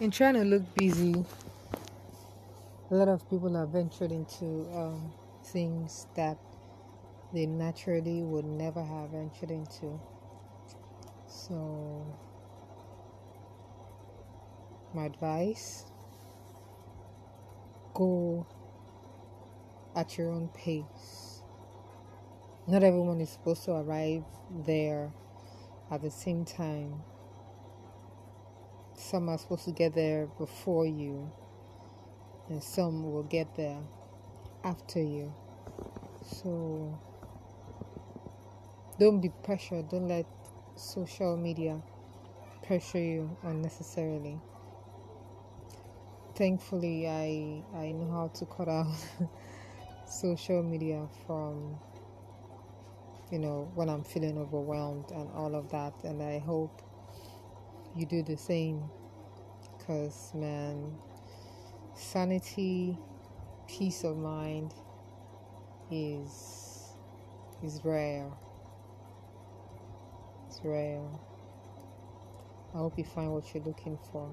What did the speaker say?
in trying to look busy, a lot of people have ventured into um, things that they naturally would never have ventured into. So, my advice go at your own pace. Not everyone is supposed to arrive there at the same time. Some are supposed to get there before you, and some will get there after you. So don't be pressured, don't let social media pressure you unnecessarily. Thankfully, I I know how to cut out social media from you know when I'm feeling overwhelmed and all of that, and I hope you do the same. Cause man, sanity, peace of mind is is rare. It's rare. I hope you find what you're looking for.